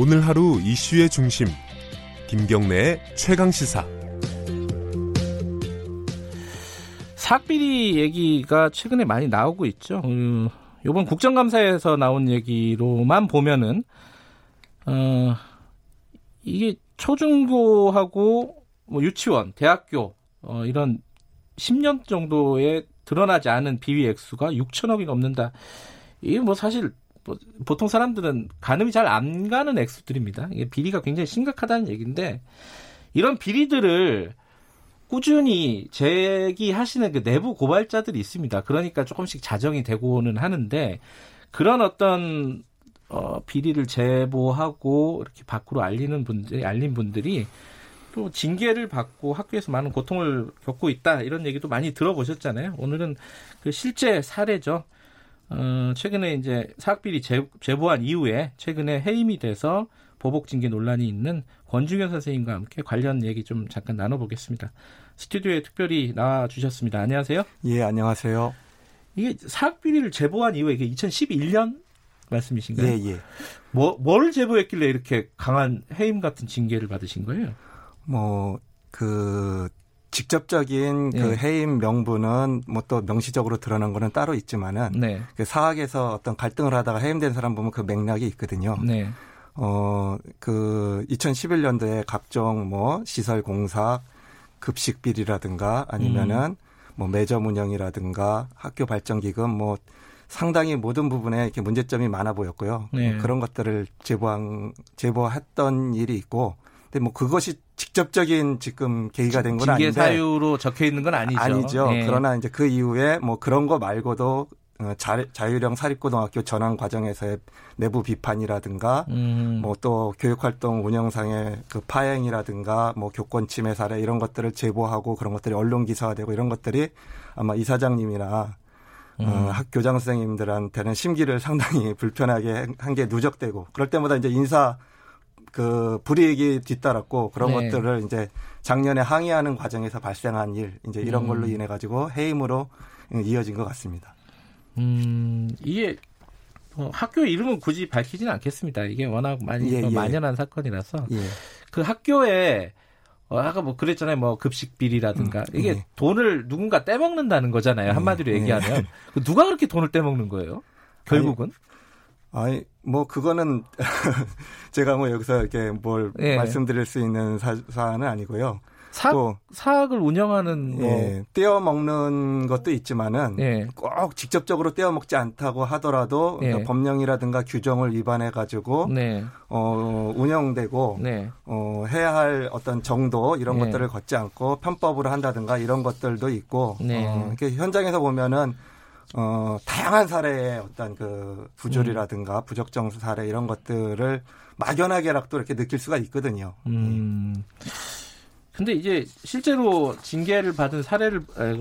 오늘 하루 이슈의 중심 김경래의 최강 시사 사학비리 얘기가 최근에 많이 나오고 있죠. 음, 이번 국정감사에서 나온 얘기로만 보면은 어, 이게 초중고하고 뭐 유치원, 대학교 어, 이런 10년 정도에 드러나지 않은 비위 액수가 6천억이 넘는다. 이게 뭐 사실 뭐 보통 사람들은 가늠이 잘 안 가는 액수들입니다. 이게 비리가 굉장히 심각하다는 얘기인데 이런 비리들을 꾸준히 제기하시는 그 내부 고발자들이 있습니다. 그러니까 조금씩 자정이 되고는 하는데 그런 어떤 어, 비리를 제보하고 이렇게 밖으로 알리는 분들, 알린 분들이 또 징계를 받고 학교에서 많은 고통을 겪고 있다 이런 얘기도 많이 들어보셨잖아요. 오늘은 그 실제 사례죠. 어, 최근에 이제 사학비리 제, 제보한 이후에 최근에 해임이 돼서 보복 징계 논란이 있는 권중현 선생님과 함께 관련 얘기 좀 잠깐 나눠보겠습니다. 스튜디오에 특별히 나와 주셨습니다. 안녕하세요. 예, 안녕하세요. 이게 사학비리를 제보한 이후에 이게 2011년 말씀이신가요? 예, 예. 뭐, 뭘 제보했길래 이렇게 강한 해임 같은 징계를 받으신 거예요? 뭐, 그, 직접적인 그 네. 해임 명분은 뭐 또 명시적으로 드러난 거는 따로 있지만은 네. 그 사학에서 어떤 갈등을 하다가 해임된 사람 보면 그 맥락이 있거든요. 네. 어, 그 2011년도에 각종 뭐 시설 공사, 급식 비리라든가 아니면은 음. 뭐 매점 운영이라든가 학교 발전 기금 뭐 상당히 모든 부분에 이렇게 문제점이 많아 보였고요. 네. 뭐 그런 것들을 제보한 제보했던 일이 있고 근데 뭐 그것이 직접적인 지금 계기가 된 건 아닌데 사유로 적혀 있는 건 아니죠. 아니죠. 네. 그러나 이제 그 이후에 뭐 그런 거 말고도 어, 자, 자유형 사립고등학교 전환 과정에서의 내부 비판이라든가 음. 뭐또 교육활동 운영상의 그 파행이라든가 뭐 교권 침해 사례 이런 것들을 제보하고 그런 것들이 언론 기사화되고 이런 것들이 아마 이사장님이나 음. 어, 학 교장 선생님들한테는 심기를 상당히 불편하게 한 게 누적되고 그럴 때마다 이제 인사 그 불이익이 뒤따랐고 그런 네. 것들을 이제 작년에 항의하는 과정에서 발생한 일 이제 이런 음. 걸로 인해 가지고 해임으로 이어진 것 같습니다. 음 이게 뭐 학교 이름은 굳이 밝히지는 않겠습니다. 이게 워낙 많이 예, 예. 만연한 사건이라서 예. 그 학교에 어, 아까 뭐 그랬잖아요. 뭐 급식 비리라든가 음, 이게 예. 돈을 누군가 떼먹는다는 거잖아요. 한마디로 예. 얘기하면 그 누가 그렇게 돈을 떼먹는 거예요? 결국은? 아니, 아니 뭐 그거는 제가 뭐 여기서 이렇게 뭘 예. 말씀드릴 수 있는 사, 사안은 아니고요. 사학, 또, 사학을 운영하는 뭐. 예, 떼어 먹는 것도 있지만은 예. 꼭 직접적으로 떼어 먹지 않다고 하더라도 예. 그러니까 법령이라든가 규정을 위반해 가지고 네. 어 운영되고 네. 어 해야 할 어떤 정도 이런 네. 것들을 걷지 않고 편법으로 한다든가 이런 것들도 있고 네. 어 이렇게 현장에서 보면은 어, 다양한 사례의 어떤 그 부조리라든가 음. 부적정 사례 이런 것들을 막연하게라도 이렇게 느낄 수가 있거든요. 음. 근데 이제 실제로 징계를 받은 사례를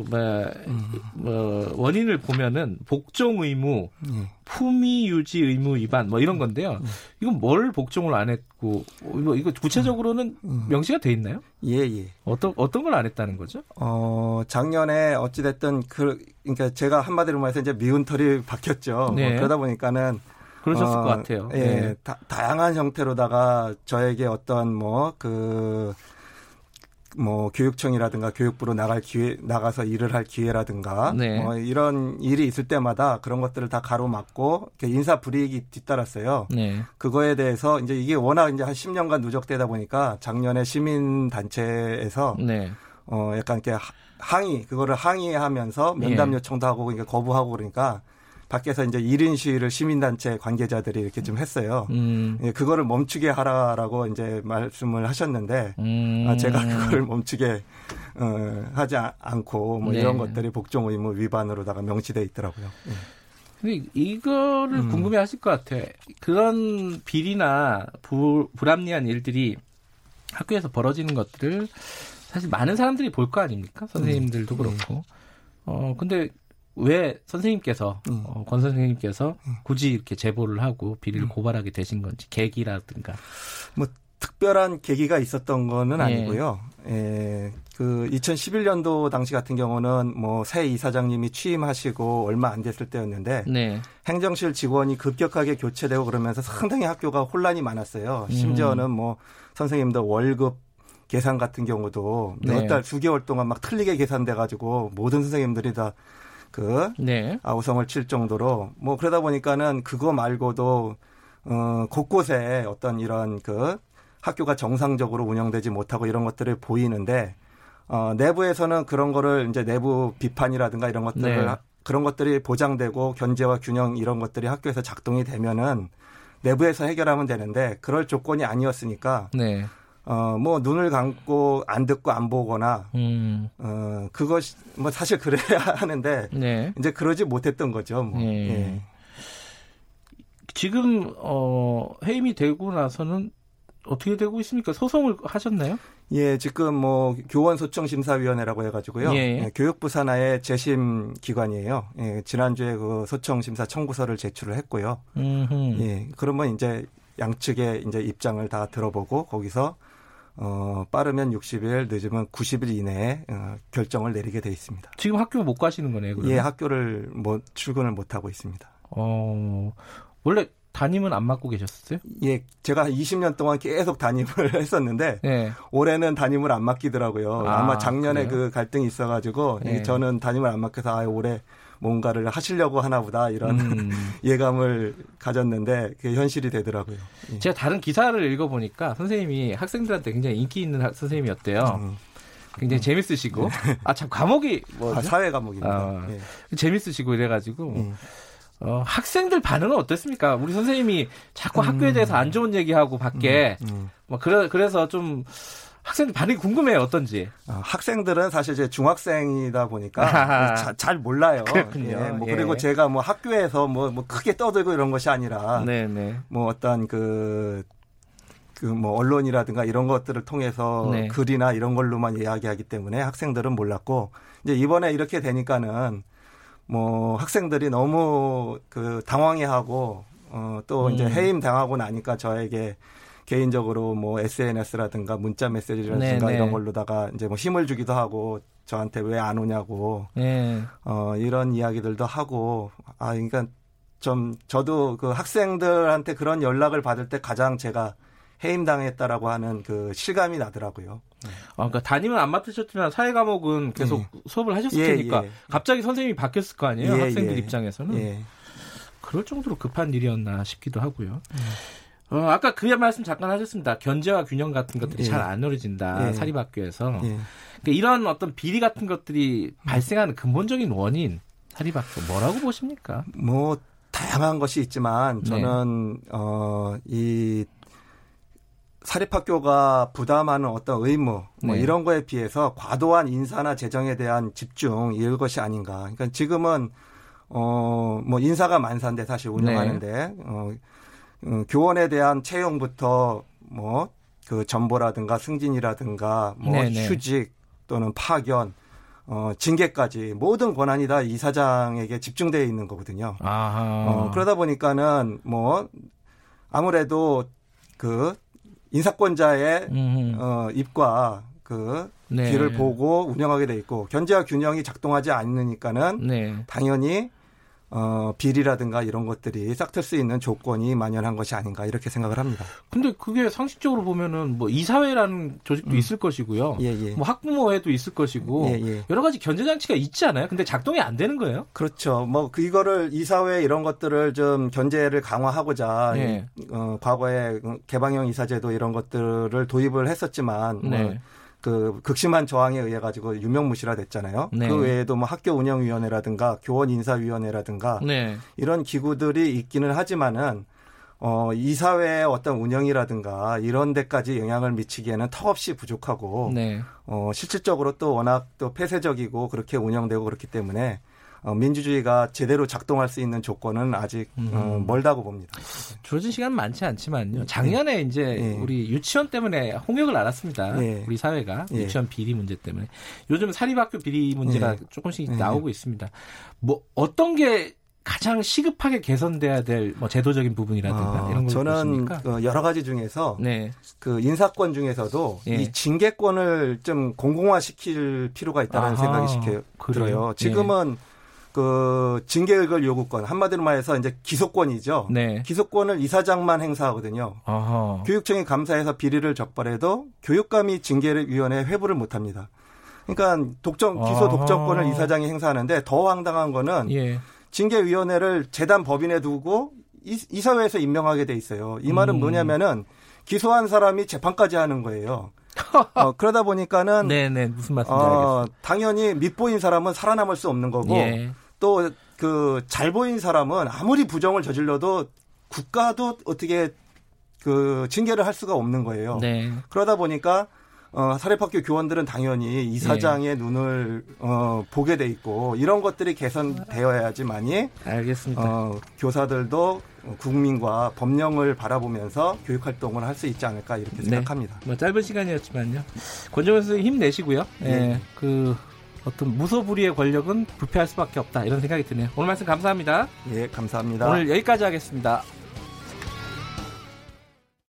뭐, 음. 뭐 원인을 보면은 복종 의무, 음. 품위 유지 의무 위반 뭐 이런 건데요. 음. 이건 뭘 복종을 안 했고 뭐 이거 구체적으로는 음. 명시가 돼 있나요? 예, 예. 어떤 어떤 걸 안 했다는 거죠? 어, 작년에 어찌 됐든 그 그러니까 제가 한마디로 말해서 이제 미운 털이 박혔죠. 네. 뭐 그러다 보니까는 그러셨을 어, 것 같아요. 예, 네. 다, 다양한 형태로다가 저에게 어떤 뭐그 뭐 교육청이라든가 교육부로 나갈 기회 나가서 일을 할 기회라든가 네. 뭐 이런 일이 있을 때마다 그런 것들을 다 가로막고 인사 불이익이 뒤따랐어요. 네. 그거에 대해서 이제 이게 워낙 이제 한 10년간 누적되다 보니까 작년에 시민 단체에서 네. 어 약간 이렇게 항의 그거를 항의하면서 면담 예. 요청도 하고 그러니까 거부하고 그러니까 밖에서 이제 1인 시위를 시민단체 관계자들이 이렇게 좀 했어요. 음. 예, 그거를 멈추게 하라라고 이제 말씀을 하셨는데 음. 아, 제가 그걸 멈추게 어, 하지 않고 뭐 네. 이런 것들이 복종 의무 위반으로다가 명시돼 있더라고요. 예. 근데 이거를 음. 궁금해 하실 것 같아. 그런 비리나 부, 불합리한 일들이 학교에서 벌어지는 것들을 사실 많은 사람들이 볼 거 아닙니까? 선생님들도 음. 그렇고. 어, 근데 왜 선생님께서 음. 어, 권 선생님께서 음. 굳이 이렇게 제보를 하고 비리를 음. 고발하게 되신 건지 계기라든가 뭐 특별한 계기가 있었던 거는 예. 아니고요. 예, 그 2011년도 당시 같은 경우는 뭐 새 이사장님이 취임하시고 얼마 안 됐을 때였는데 네. 행정실 직원이 급격하게 교체되고 그러면서 상당히 학교가 혼란이 많았어요. 심지어는 뭐 선생님들 월급 계산 같은 경우도 몇 네. 달, 수개월 동안 막 틀리게 계산돼 가지고 모든 선생님들이 다 그 네. 아우성을 칠 정도로 뭐 그러다 보니까는 그거 말고도 어 곳곳에 어떤 이런 그 학교가 정상적으로 운영되지 못하고 이런 것들을 보이는데 어, 내부에서는 그런 거를 이제 내부 비판이라든가 이런 것들을 네. 그런 것들이 보장되고 견제와 균형 이런 것들이 학교에서 작동이 되면은 내부에서 해결하면 되는데 그럴 조건이 아니었으니까 네. 어, 뭐 눈을 감고 안 듣고 안 보거나 음. 어, 그것이 뭐 사실 그래야 하는데 네. 이제 그러지 못했던 거죠. 뭐. 네. 예. 지금 어, 해임이 되고 나서는 어떻게 되고 있습니까? 소송을 하셨나요? 예, 지금 뭐 교원 소청 심사위원회라고 해가지고요. 예. 예, 교육부 산하의 재심 기관이에요. 예, 지난주에 그 소청 심사 청구서를 제출을 했고요. 음흠. 예, 그러면 이제 양측의 이제 입장을 다 들어보고 거기서 어, 빠르면 60일, 늦으면 90일 이내에 어, 결정을 내리게 돼 있습니다. 지금 학교 못 가시는 거네요. 그러면? 예, 학교를 뭐 출근을 못 하고 있습니다. 어, 원래 담임은 안 맡고 계셨어요? 예, 제가 20년 동안 계속 담임을 했었는데 네. 올해는 담임을 안 맡기더라고요. 아, 마 작년에 그래요? 그 갈등이 있어가지고 네. 저는 담임을 안 맡겨서 아 올해 뭔가를 하시려고 하나 보다 이런 음. 예감을 가졌는데 그게 현실이 되더라고요. 예. 제가 다른 기사를 읽어보니까 선생님이 학생들한테 굉장히 인기 있는 선생님이었대요. 음. 굉장히 음. 재밌으시고 네. 아참 과목이 뭐 아, 사회 과목입니다. 아, 예. 재밌으시고 이래가지고 음. 어, 학생들 반응은 어땠습니까? 우리 선생님이 자꾸 음. 학교에 대해서 안 좋은 얘기하고 밖에 음. 음. 뭐 그래 그래서 좀 학생들 반응이 궁금해요 어떤지. 어, 학생들은 사실 이제 중학생이다 보니까 자, 잘 몰라요. 그렇군요. 예, 뭐 예. 그리고 제가 뭐 학교에서 뭐, 뭐 크게 떠들고 이런 것이 아니라 네네. 네. 뭐 어떤 그 그뭐 언론이라든가 이런 것들을 통해서 네. 글이나 이런 걸로만 이야기하기 때문에 학생들은 몰랐고 이제 이번에 이렇게 되니까는 뭐 학생들이 너무 그 당황해하고 어또 음. 이제 해임 당하고 나니까 저에게 개인적으로 뭐 SNS라든가 문자 메시지라든가 네네. 네. 이런 걸로다가 이제 뭐 힘을 주기도 하고 저한테 왜 안 오냐고 네. 어 이런 이야기들도 하고 아 그러니까 좀 저도 그 학생들한테 그런 연락을 받을 때 가장 제가 해임당했다라고 하는 그 실감이 나더라고요. 아, 그러니까 담임은 안 맡으셨지만 사회 과목은 계속 예. 수업을 하셨을 예, 테니까 예. 갑자기 선생님이 바뀌었을 거 아니에요 예, 학생들 예. 입장에서는 예. 그럴 정도로 급한 일이었나 싶기도 하고요. 어, 아까 그 말씀 잠깐 하셨습니다. 견제와 균형 같은 것들이 잘안 이루어진다 사립학교에서 그러니까 이런 어떤 비리 같은 것들이 발생하는 근본적인 원인 사립학교 뭐라고 보십니까? 뭐 다양한 것이 있지만 저는 네. 어이 사립학교가 부담하는 어떤 의무 뭐 네. 이런 거에 비해서 과도한 인사나 재정에 대한 집중 이것이 아닌가. 그러니까 지금은 어뭐 인사가 만사인데 사실 운영하는데 네. 어, 어 교원에 대한 채용부터 뭐 그 전보라든가 승진이라든가 뭐 네네. 네. 휴직 또는 파견 어, 징계까지 모든 권한이 다 이사장에게 집중되어 있는 거거든요. 아하. 어, 그러다 보니까는 뭐 아무래도 그 인사권자의 어, 입과 그 네. 길을 보고 운영하게 돼 있고 견제와 균형이 작동하지 않으니까는 네. 당연히 어, 비리라든가 이런 것들이 싹틀 수 있는 조건이 만연한 것이 아닌가 이렇게 생각을 합니다. 근데 그게 상식적으로 보면은 뭐 이사회라는 조직도 음. 있을 것이고요. 예, 예. 뭐 학부모회도 있을 것이고 예, 예, 여러 가지 견제 장치가 있지 않아요? 근데 작동이 안 되는 거예요? 그렇죠. 뭐 그 이거를 이사회 이런 것들을 좀 견제를 강화하고자 예. 어, 과거에 개방형 이사제도 이런 것들을 도입을 했었지만 뭐 네. 뭐 그 극심한 저항에 의해 가지고 유명무실화 됐잖아요. 네. 그 외에도 뭐 학교 운영위원회라든가 교원 인사위원회라든가 네. 이런 기구들이 있기는 하지만은 어, 이사회의 어떤 운영이라든가 이런 데까지 영향을 미치기에는 턱없이 부족하고 네. 어, 실질적으로 또 워낙 또 폐쇄적이고 그렇게 운영되고 그렇기 때문에 어, 민주주의가 제대로 작동할 수 있는 조건은 아직 어, 음. 어, 멀다고 봅니다. 주어진 시간 많지 않지만요. 작년에 네. 이제 네. 우리 유치원 때문에 홍역을 알았습니다. 네. 우리 사회가 유치원 비리 문제 때문에 요즘 사립학교 비리 문제가 조금씩 나오고 있습니다. 뭐 어떤 게 가장 시급하게 개선돼야 될 뭐 제도적인 부분이라든가 아, 이런 걸 저는 그 여러 가지 중에서 네. 그 인사권 중에서도 예. 이 징계권을 좀 공공화시킬 필요가 있다는 생각이 시켜, 들어요. 지금은 예. 그 징계의결 요구권 한마디로 말해서 이제 기소권이죠. 네. 기소권을 이사장만 행사하거든요. 아하. 교육청이 감사해서 비리를 적발해도 교육감이 징계위원회 회부를 못합니다. 그러니까 독점 기소 독점권을 아. 이사장이 행사하는데 더 황당한 거는 예. 징계위원회를 재단 법인에 두고 이 사회에서 임명하게 돼 있어요. 이 말은 음. 뭐냐면은 기소한 사람이 재판까지 하는 거예요. 어, 그러다 보니까는 네네 무슨 말씀인지 어, 당연히 밑보인 사람은 살아남을 수 없는 거고 예. 또 그 잘 보인 사람은 아무리 부정을 저질러도 국가도 어떻게 그 징계를 할 수가 없는 거예요. 네. 그러다 보니까 어, 사립학교 교원들은 당연히 이사장의 네. 눈을 어, 보게 돼 있고 이런 것들이 개선되어야지만이 알겠습니다. 어, 교사들도 국민과 법령을 바라보면서 교육 활동을 할 수 있지 않을까 이렇게 네. 생각합니다. 네. 뭐 짧은 시간이었지만요. 권정현 선생님 힘내시고요. 네. 네. 그 어떤 무소불위의 권력은 부패할 수밖에 없다 이런 생각이 드네요. 오늘 말씀 감사합니다. 예, 감사합니다. 오늘 여기까지 하겠습니다.